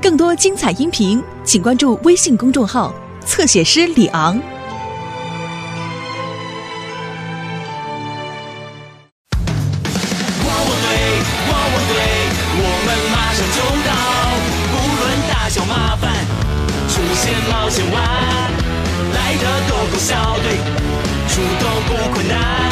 更多精彩音频，请关注微信公众号“侧写师李昂”。汪汪队，汪汪队，我们马上就到，无论大小麻烦，出现冒险湾，来的狗狗小队，出动不困难。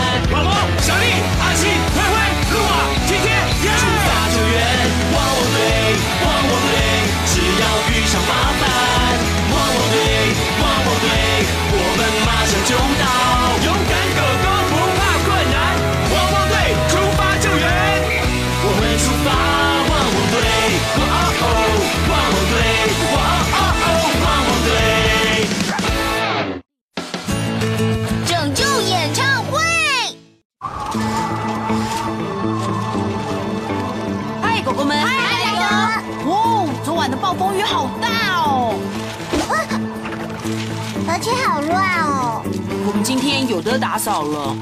我们今天有的打扫了。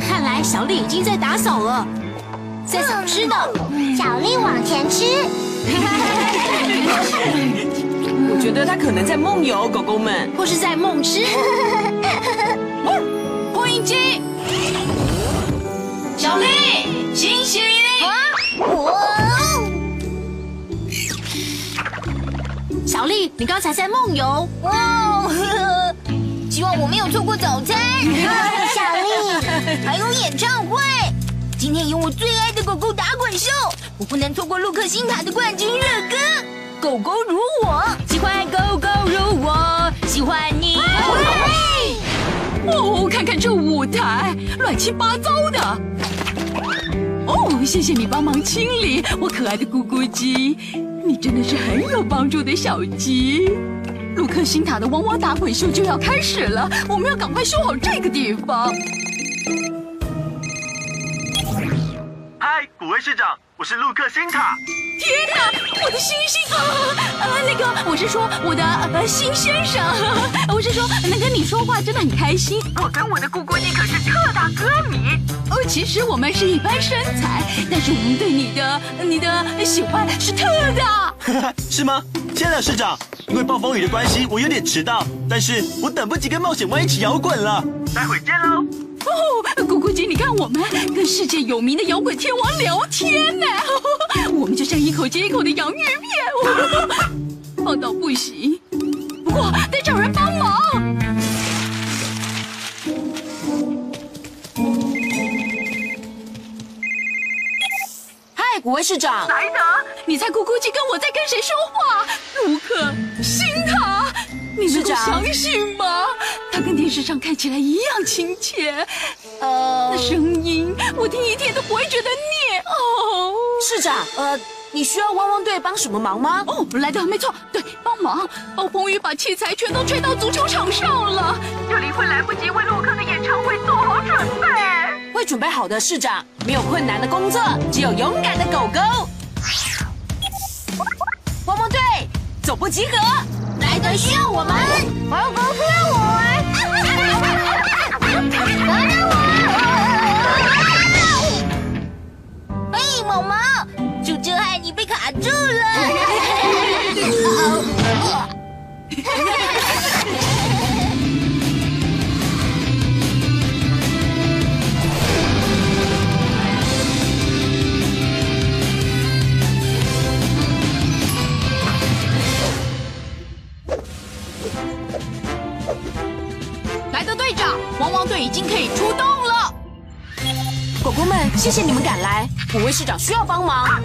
看来小丽已经在打扫了，在扫吃的。小丽往前吃。我觉得它可能在梦游，狗狗们。或是在梦吃。播音机，小丽，醒你刚才在梦游哦。希望我没有错过早餐。小丽，还有演唱会。今天有我最爱的狗狗打滚秀，我不能错过洛克星塔的冠军热歌。狗狗如我，喜欢狗狗如我，喜欢你。哦，看看这舞台，乱七八糟的。哦，谢谢你帮忙清理，我可爱的咕咕鸡，你真的是很有帮助的小鸡。鲁克星塔的汪汪打滚秀就要开始了，我们要赶快修好这个地方。嗨，古威市长，我是陆克星卡。天哪，我的星星啊！呃，那个，我是说我的呃新先生，我是说能跟你说话真的很开心。我跟我的姑姑你可是特大歌迷。哦，其实我们是一般身材，但是我们对你的你的喜欢是特大。是吗？亲爱的市长，因为暴风雨的关系，我有点迟到，但是我等不及跟冒险湾一起摇滚了。待会见喽。哦，咕咕鸡，你看我们跟世界有名的摇滚天王聊天呢，我们就像一口接一口的洋芋片，棒到不行。不过得找人帮忙。嗨，古威市长。莱德，你猜咕咕鸡跟我在跟谁说话？卢克星塔，你能够市长相信吗？他跟电视上看起来一样亲切，呃那，声音我听一天都不会觉得腻哦。市长，呃，你需要汪汪队帮什么忙吗？哦，来的没错，对，帮忙！暴风雨把器材全都吹到足球场上了，这里会来不及为洛克的演唱会做好准备。会准备好的，市长。没有困难的工作，只有勇敢的狗狗。汪汪队，走步集合。莱德需要我们，狗狗需要我们，等等我。莱德队长，汪汪队已经可以出动了。狗狗们，谢谢你们赶来。五位市长需要帮忙。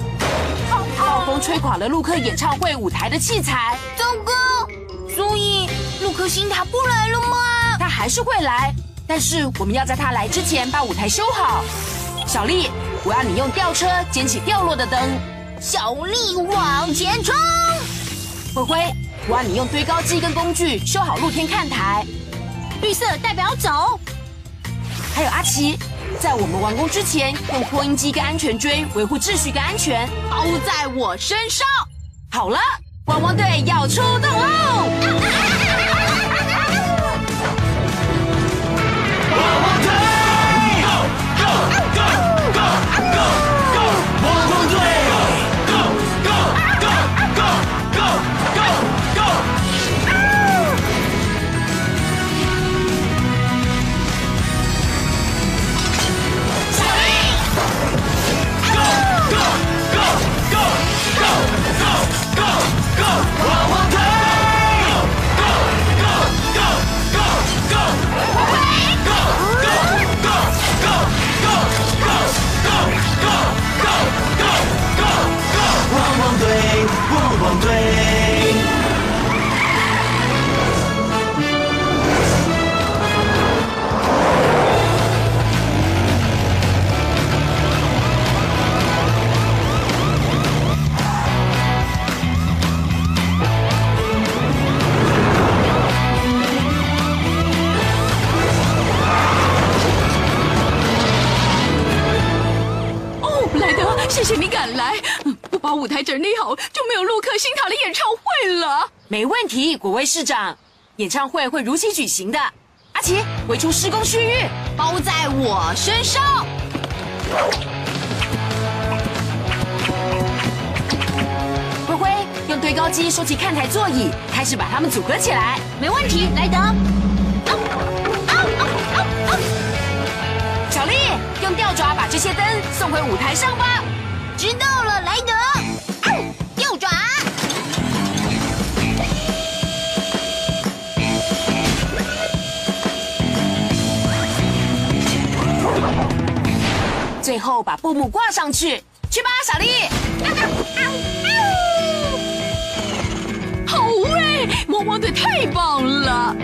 暴风吹垮了陆克演唱会舞台的器材，糟糕，所以陆克星他不来了吗？他还是会来，但是我们要在他来之前把舞台修好。小丽，我要你用吊车捡起掉落的灯。小丽往前冲！灰灰，我让你用堆高机跟工具修好露天看台。绿色代表走。还有阿奇，在我们完工之前，用扩音机跟安全锥维护秩序跟安全。包在我身上。好了，汪汪队要出动！谢谢你赶来，不把舞台整理好，就没有陆克星塔的演唱会了。没问题，果威市长，演唱会会如期举行的。阿奇，围出施工区域，包在我身上。灰灰，用堆高机收集看台座椅，开始把它们组合起来。没问题，莱德。小丽，用吊爪把这些灯送回舞台上吧。知道了，莱德。右爪。最后把布幕挂上去，去吧，小丽。好哎，汪汪队太棒了！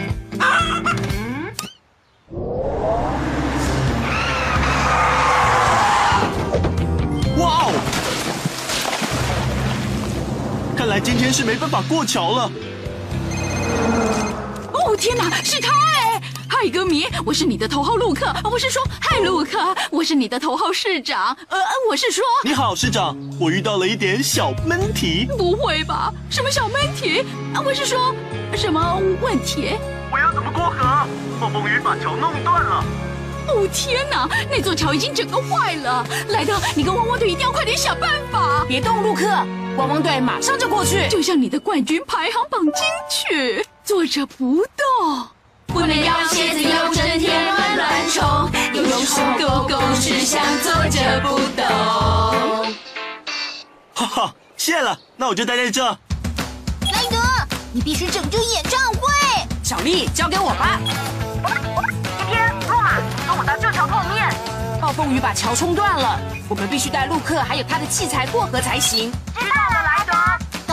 来今天是没办法过桥了。哦天哪，是他哎！嗨，歌迷，我是你的头号陆克。我是说，嗨，陆克，我是你的头号市长。呃，我是说，你好，市长，我遇到了一点小闷题。不会吧？什么小闷题？啊，我是说，什么问题？我要怎么过河？暴风雨把桥弄断了。哦天哪，那座桥已经整个坏了。莱德，你跟汪汪队一定要快点想办法。别动，陆克，汪汪队马上就过去。就像你的冠军排行榜金曲，坐着不动。不能摇鞋子，又整天乱乱冲，有时候狗狗只想坐着不动。哈哈，谢了，那我就待在这。莱德，你必须拯救演唱会。小丽，交给我吧。暴风雨把桥冲断了，我们必须带陆克还有他的器材过河才行。知道了，莱德。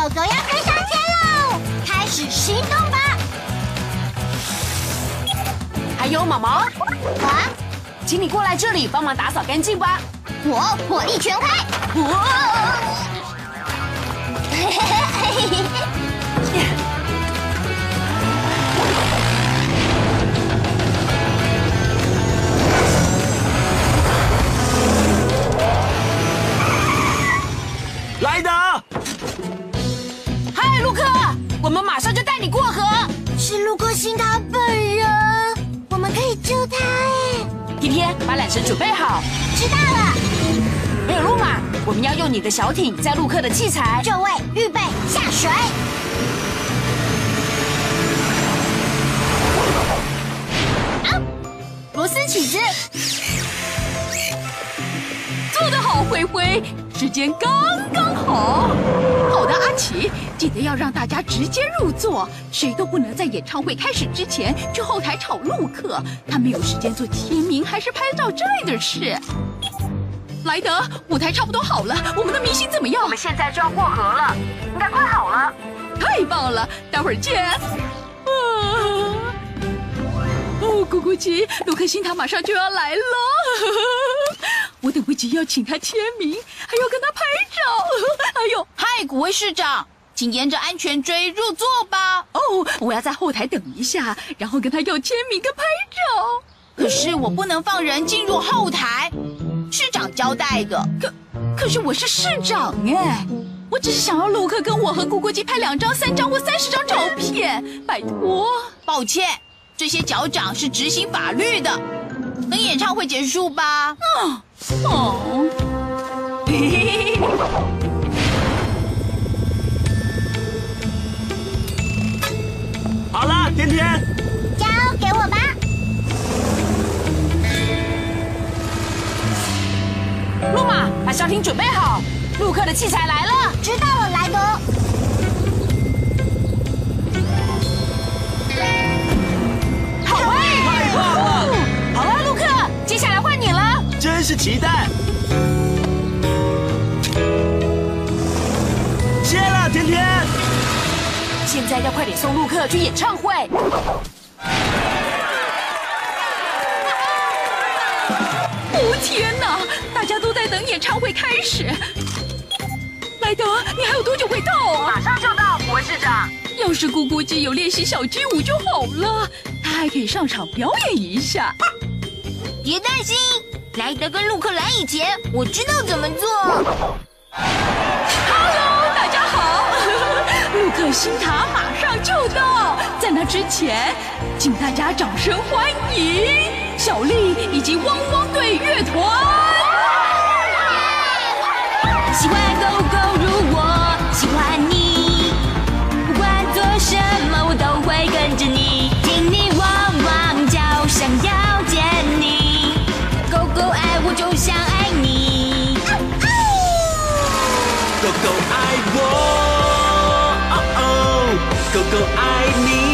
狗狗要飞上天喽，开始行动吧。还有毛毛，啊，请你过来这里帮忙打扫干净吧。我火力全开。莱德，嗨，陆克，我们马上就带你过河。是陆克星他本人，我们可以救他哎。天天把缆绳准备好。知道了，还有路马，我们要用你的小艇载陆克的器材。就位预备下水。啊，螺丝起子。做得好，灰灰，时间刚刚好。好的，阿奇，记得要让大家直接入座，谁都不能在演唱会开始之前去后台吵陆克，他没有时间做签名还是拍照之类的事。莱德，舞台差不多好了，我们的明星怎么样我？们现在就要过河了，应该快好了。太棒了，待会儿见。啊！哦，咕咕鸡，卢克星塔马上就要来了，我等不及要请他签名，还要跟他拍照。哎呦，嗨，古威市长，请沿着安全锥入座吧。哦，我要在后台等一下，然后跟他要签名跟拍照。可是我不能放人进入后台，市长交代的。可可是我是市长哎，我只是想要陆克跟我和咕咕鸡拍两张、三张或三十张照片，拜托。抱歉，这些脚掌是执行法律的。等演唱会结束吧。啊，哦，嘿嘿嘿。好了，甜甜，交给我吧。路马，把小艇准备好，陆克的器材来了。知道了，莱德。是期待。谢了，甜甜。现在要快点送陆克去演唱会。哦天哪！大家都在等演唱会开始。莱德，你还有多久会到啊？马上就到，博士长。要是咕咕鸡有练习小鸡舞就好了，他还可以上场表演一下。别担心，莱德跟陆克兰以前，我知道怎么做。Hello，大家好，陆克星塔马上就到，在那之前，请大家掌声欢迎小丽以及汪汪队乐团。爱我。哦哦狗狗爱你。